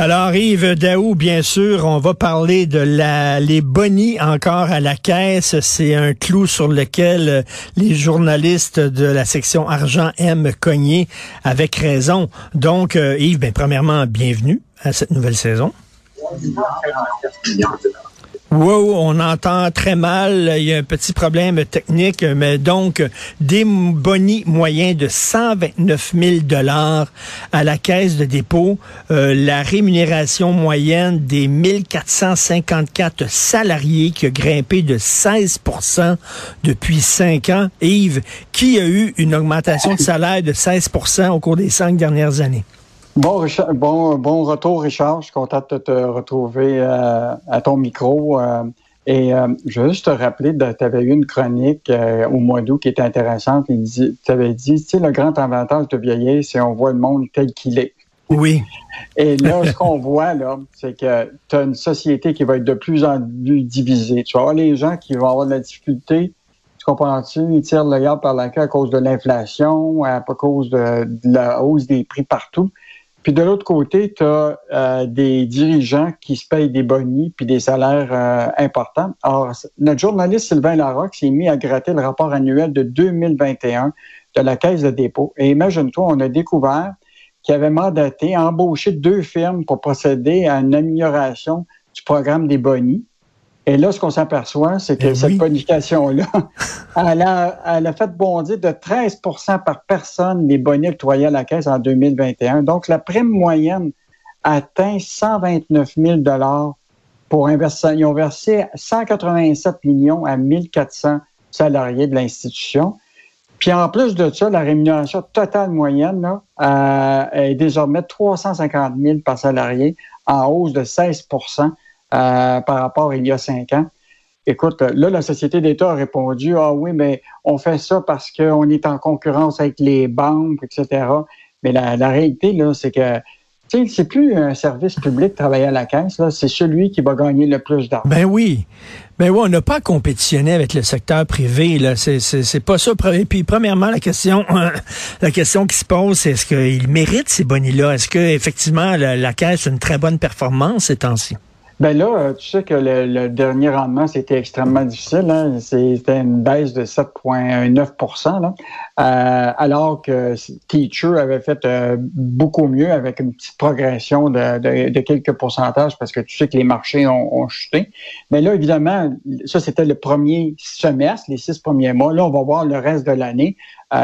Alors Yves Daou, bien sûr, on va parler de la, les bonnies encore à la caisse. C'est un clou sur lequel euh, les journalistes de la section argent aiment cogner avec raison. Donc euh, Yves, ben, premièrement, bienvenue à cette nouvelle saison. Wow, on entend très mal. Il y a un petit problème technique, mais donc des bonnies moyens de 129 000 dollars à la caisse de dépôt, euh, la rémunération moyenne des 1454 salariés qui a grimpé de 16% depuis cinq ans. Yves, qui a eu une augmentation de salaire de 16% au cours des cinq dernières années? Bon, bon, bon retour, Richard. Je suis content de te retrouver euh, à ton micro. Euh, et euh, je veux juste te rappeler, tu avais eu une chronique au mois d'août qui était intéressante. Tu avais dit, tu sais, le grand avantage de vieillir, c'est on voit le monde tel qu'il est. Oui. Et là, ce qu'on voit, là, c'est que tu as une société qui va être de plus en plus divisée. Tu vas avoir les gens qui vont avoir de la difficulté tu comprends-tu? Ils tirent le gars par la queue à cause de l'inflation, à cause de, la hausse des prix partout. Puis de l'autre côté, tu as euh, des dirigeants qui se payent des bonnies puis des salaires euh, importants. Alors, notre journaliste Sylvain Larocque s'est mis à gratter le rapport annuel de 2021 de la Caisse de dépôt. Et imagine-toi, on a découvert qu'il avait mandaté, embauché deux firmes pour procéder à une amélioration du programme des bonnies. Et là, ce qu'on s'aperçoit, c'est que eh cette bonification-là, elle a, fait bondir de 13% par personne les bonnets octroyés à la Caisse en 2021. Donc, la prime moyenne atteint 129 000 pour investir. Ils ont versé 187 millions à 1400 salariés de l'institution. Puis en plus de ça, la rémunération totale moyenne euh, est désormais 350 000 par salarié, en hausse de 16 euh, par rapport à il y a cinq ans. Écoute, là, la Société d'État a répondu, ah oui, mais on fait ça parce qu'on est en concurrence avec les banques, etc. Mais la, réalité, là, c'est que c'est plus un service public travailler à la caisse, c'est celui qui va gagner le plus d'argent. Ben oui. Ben oui, on n'a pas à compétitionner avec le secteur privé, là. C'est, pas ça. Et puis, premièrement, la question, qui se pose, c'est est-ce qu'il mérite ces bonnies-là? Est-ce que, effectivement, la caisse a une très bonne performance ces temps-ci? Ben là, euh, tu sais que le, dernier rendement, c'était extrêmement difficile. Hein? C'était une baisse de 7,9 là. Euh, alors que Teacher avait fait euh, beaucoup mieux avec une petite progression de, quelques pourcentages parce que tu sais que les marchés ont, chuté. Mais là, évidemment, ça, c'était le premier semestre, les six premiers mois. Là, on va voir le reste de l'année.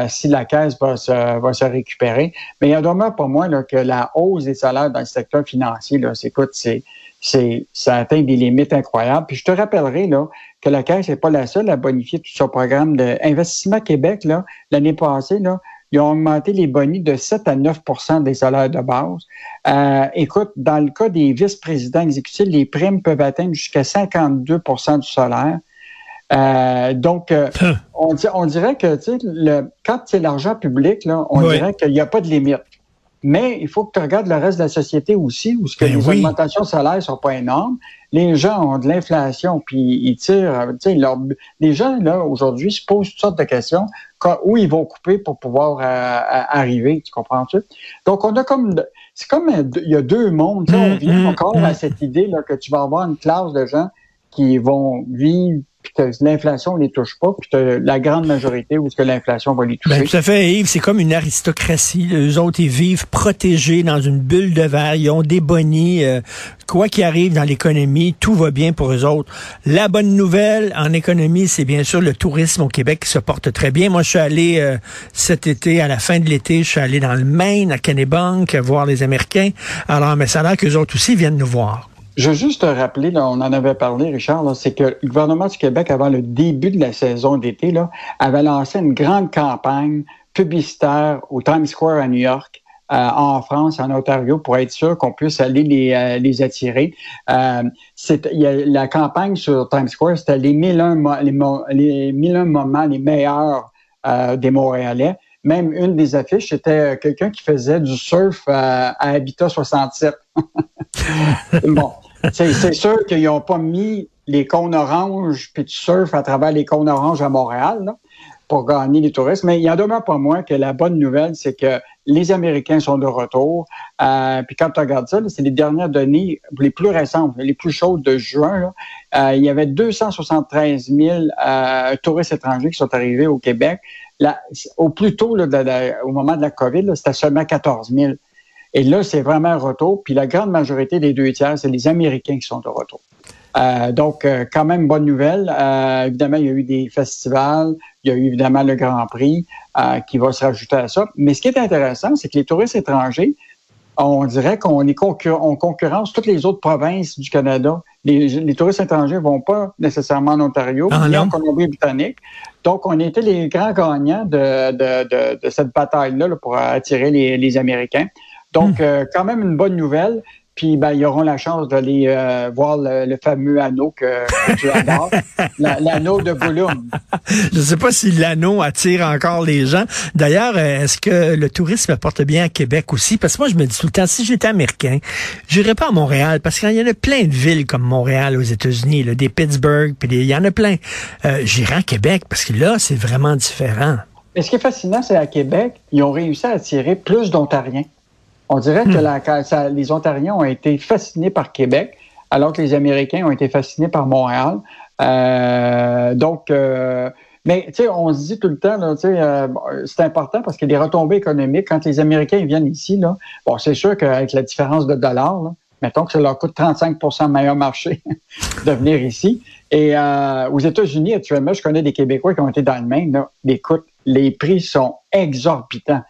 si la caisse va se, va se récupérer. Mais il y a demeure pour moi là, que la hausse des salaires dans le secteur financier, là, c'est, écoute, c'est, c'est, ça atteint des limites incroyables. Puis je te rappellerai là, que la Caisse n'est pas la seule à bonifier tout son programme d'investissement Québec. Là, l'année passée, là, ils ont augmenté les bonis de 7 à 9% des salaires de base. Euh, écoute, dans le cas des vice-présidents exécutifs, les primes peuvent atteindre jusqu'à 52% du salaire. Euh, donc, euh, hein. on, on, dirait que le, quand c'est l'argent public, là, on dirait qu'il n'y a pas de limite. Mais il faut que tu regardes le reste de la société aussi, où ce que ben les augmentations de salaire sont pas énormes. Les gens ont de l'inflation, puis ils tirent. Leur, les gens, là, aujourd'hui, se posent toutes sortes de questions. où ils vont couper pour pouvoir euh, arriver, tu comprends-tu? Donc, on a comme... C'est comme... Il y a deux mondes. on mmh, vient mmh, encore à mmh. cette idée là, que tu vas avoir une classe de gens qui vont vivre l'inflation ne les touche pas, la grande majorité où est-ce que l'inflation va les toucher. Ben, tout à fait, Yves, c'est comme une aristocratie. Les autres, ils vivent protégés dans une bulle de verre, ils ont des bonnies. Euh, quoi qu'il arrive dans l'économie, tout va bien pour eux autres. La bonne nouvelle en économie, c'est bien sûr le tourisme au Québec qui se porte très bien. Moi, je suis allé euh, cet été, à la fin de l'été, je suis allé dans le Maine, à Kennebank, voir les Américains. Alors, mais ça a l'air qu'eux autres aussi viennent nous voir. Je veux juste te rappeler, là, on en avait parlé, Richard, c'est que le gouvernement du Québec, avant le début de la saison d'été, avait lancé une grande campagne publicitaire au Times Square à New York, euh, en France, en Ontario, pour être sûr qu'on puisse aller les, euh, les attirer. Euh, y a, la campagne sur Times Square, c'était les 1001, les, les 1001 moments les meilleurs euh, des Montréalais. Même une des affiches, c'était quelqu'un qui faisait du surf à Habitat 67. bon, c'est sûr qu'ils n'ont pas mis les cônes oranges puis tu surfes à travers les cônes oranges à Montréal. pour gagner les touristes. Mais il y en demeure pas moins que la bonne nouvelle, c'est que les Américains sont de retour. Euh, puis quand tu regardes ça, c'est les dernières données les plus récentes, les plus chaudes de juin. Euh, il y avait 273 000 euh, touristes étrangers qui sont arrivés au Québec. Au plus tôt, au moment de la COVID, c'était seulement 14 000. Et là, c'est vraiment un retour. Puis la grande majorité des deux tiers, c'est les Américains qui sont de retour. Euh, donc, euh, quand même, bonne nouvelle. Euh, évidemment, il y a eu des festivals, il y a eu évidemment le Grand Prix qui va se rajouter à ça. Mais ce qui est intéressant, c'est que les touristes étrangers, on dirait qu'on on concurrence toutes les autres provinces du Canada. Les, touristes étrangers vont pas nécessairement en Ontario, ah, en Colombie-Britannique. Donc, on était les grands gagnants de, de, de, cette bataille-là pour attirer les, les Américains. Donc, hmm. quand même une bonne nouvelle. Puis ben, ils auront la chance d'aller euh, voir le, fameux anneau que, tu adores, l'anneau de Gollum. Je ne sais pas si l'anneau attire encore les gens. D'ailleurs, euh, est-ce que le tourisme apporte bien à Québec aussi? Parce que moi, je me dis tout le temps, si j'étais américain, j'irais pas à Montréal, parce qu'il y en a plein de villes comme Montréal aux États-Unis, des Pittsburgh, puis il y en a plein. Euh, j'irais à Québec, parce que là, c'est vraiment différent. Mais ce qui est fascinant, c'est à Québec, ils ont réussi à attirer plus d'Ontariens. On dirait que hmm. les Ontariens ont été fascinés par Québec, alors que les Américains ont été fascinés par Montréal. Euh, donc, euh, mais tu sais, on se dit tout le temps, euh, c'est important parce qu'il y a des retombées économiques. Quand les Américains viennent ici, là, bon, c'est sûr qu'avec la différence de dollars, mettons que ça leur coûte 35% meilleur marché de venir ici. Et aux États-Unis, actuellement, je connais des Québécois qui ont été dans le Maine. Là, écoute, les prix sont exorbitants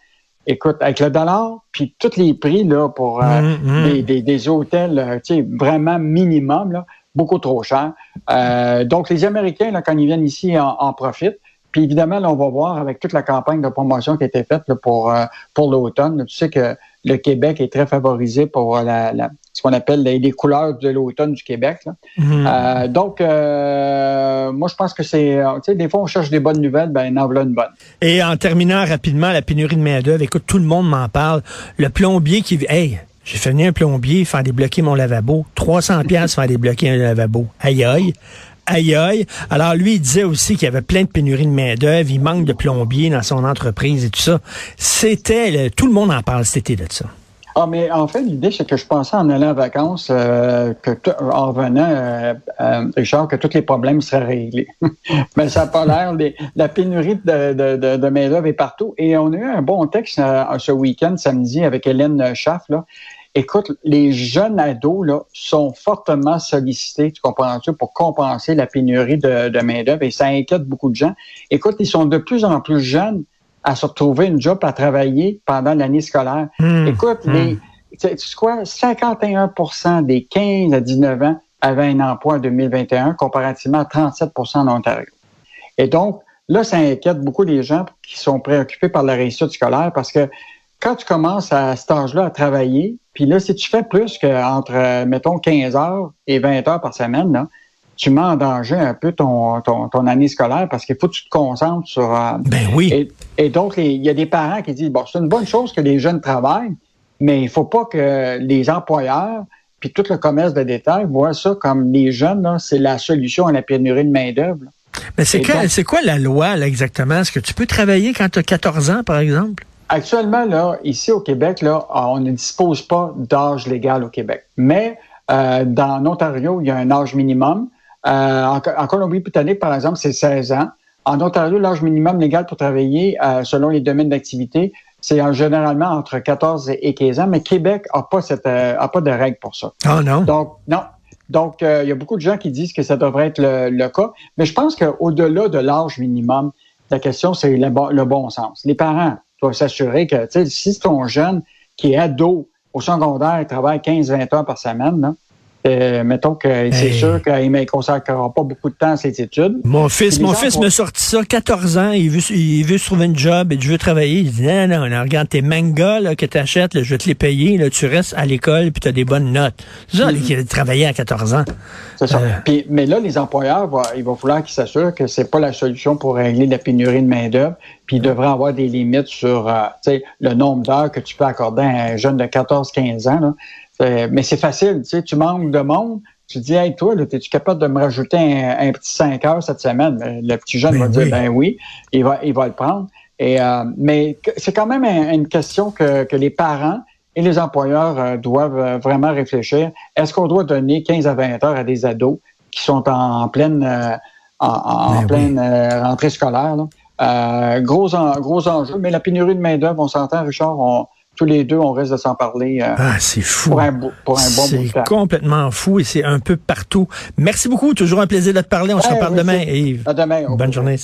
écoute, avec le dollar, puis tous les prix là, pour euh, mm, mm. Des, des, hôtels euh, tu sais, vraiment minimum, là, beaucoup trop cher. Euh, donc, les Américains, là, quand ils viennent ici, en, en profitent. Puis évidemment, là, on va voir avec toute la campagne de promotion qui a été faite là, pour, pour l'automne. Tu sais que le Québec est très favorisé pour la, la ce qu'on appelle les, couleurs de l'automne du Québec. Mhm. Euh, donc, euh, moi, je pense que c'est, euh, tu sais, des fois, on cherche des bonnes nouvelles, ben, en voilà une bonne. Et en terminant rapidement, la pénurie de main-d'œuvre, écoute, tout le monde m'en parle. Le plombier qui, hey, j'ai fait venir un plombier faire débloquer mon lavabo. 300 pièces faire débloquer un lavabo. Aïe aïe. Aïe aïe. Alors lui, il disait aussi qu'il y avait plein de pénuries de main-d'œuvre, il manque de plombiers dans son entreprise et tout ça. C'était, tout le monde en parle cet été de ça. Ah, mais en fait, l'idée, c'est que je pensais en allant en vacances, euh, que en revenant, euh, euh, que tous les problèmes seraient réglés. mais ça n'a pas l'air. La pénurie de, de, de, main-d'œuvre est partout. Et on a eu un bon texte ce week-end, samedi, avec Hélène Schaff. Là. Écoute, les jeunes ados là, sont fortement sollicités, tu comprends-tu, pour compenser la pénurie de, de main-d'œuvre. Et ça inquiète beaucoup de gens. Écoute, ils sont de plus en plus jeunes à se retrouver une job à travailler pendant l'année scolaire. Hmm. Écoute, hmm. les, tu sais quoi, 51% des 15 à 19 ans avaient un emploi en 2021 comparativement à 37% en Ontario. Et donc, là, ça inquiète beaucoup les gens qui sont préoccupés par la réussite scolaire parce que quand tu commences à cet âge-là à travailler, puis là, si tu fais plus qu'entre, mettons, 15 heures et 20 heures par semaine, là, tu mets en danger un peu ton, ton, année scolaire parce qu'il faut que tu te concentres sur... Euh, ben oui. Et, donc, il y a des parents qui disent, bon, c'est une bonne chose que les jeunes travaillent, mais il faut pas que les employeurs puis tout le commerce de détail voient ça comme les jeunes, c'est la solution à la pénurie de main-d'œuvre. Mais c'est quoi, c'est quoi la loi là, exactement? Est-ce que tu peux travailler quand tu as 14 ans, par exemple? Actuellement, là, ici au Québec, là, on ne dispose pas d'âge légal au Québec. Mais euh, dans l'Ontario, il y a un âge minimum. Euh, en, Colombie-Britannique, par exemple, c'est 16 ans. En Ontario, l'âge minimum légal pour travailler, euh, selon les domaines d'activité, c'est généralement entre 14 et 15 ans, mais Québec n'a pas, cette, euh, a pas de règle pour ça. Ah non? Donc, non. Donc, il y a beaucoup de gens qui disent que ça devrait être le, cas, mais je pense qu'au-delà de l'âge minimum, la question, c'est le, le, bon sens. Les parents doivent s'assurer que, si ton jeune qui est ado au secondaire, il travaille 15-20 heures par semaine, là, euh, mettons que c'est sûr qu'il ne consacrera pas beaucoup de temps à ses études. Mon fils, mon fils me sortit ça, 14 ans, il veut, il veut se trouver une job et je veux travailler. Il dit, non, non, non regarde tes mangas là, que tu achètes, je vais te les payer, là, tu restes à l'école puis tu as des bonnes notes. C'est ça, mm travailler à 14 ans. C'est ça. Euh. mais là, les employeurs, il va falloir qu'ils s'assurent que c'est pas la solution pour régler la pénurie de main-d'œuvre, puis ils devraient avoir des limites sur euh, le nombre d'heures que tu peux accorder à un jeune de 14-15 ans. Là. Euh, mais c'est facile, tu sais, tu manques de monde, Tu dis, hey, toi, es-tu capable de me rajouter un, petit 5 heures cette semaine? Ben, le petit jeune ben va dire, ben oui, il va, il va le prendre. Et, euh, mais c'est quand même une question que, que, les parents et les employeurs euh, doivent euh, vraiment réfléchir. Est-ce qu'on doit donner 15 à 20 heures à des ados qui sont en, pleine, en, ben pleine rentrée scolaire? Gros, gros enjeu, mais la pénurie de main-d'œuvre, on s'entend, Richard, on, tous les deux, on reste de s'en parler. Euh, ah, c'est fou. Pour un, pour un bon C'est complètement fou et c'est un peu partout. Merci beaucoup. Toujours un plaisir de te parler. On se reparle demain, Yves. À demain. Bonne journée.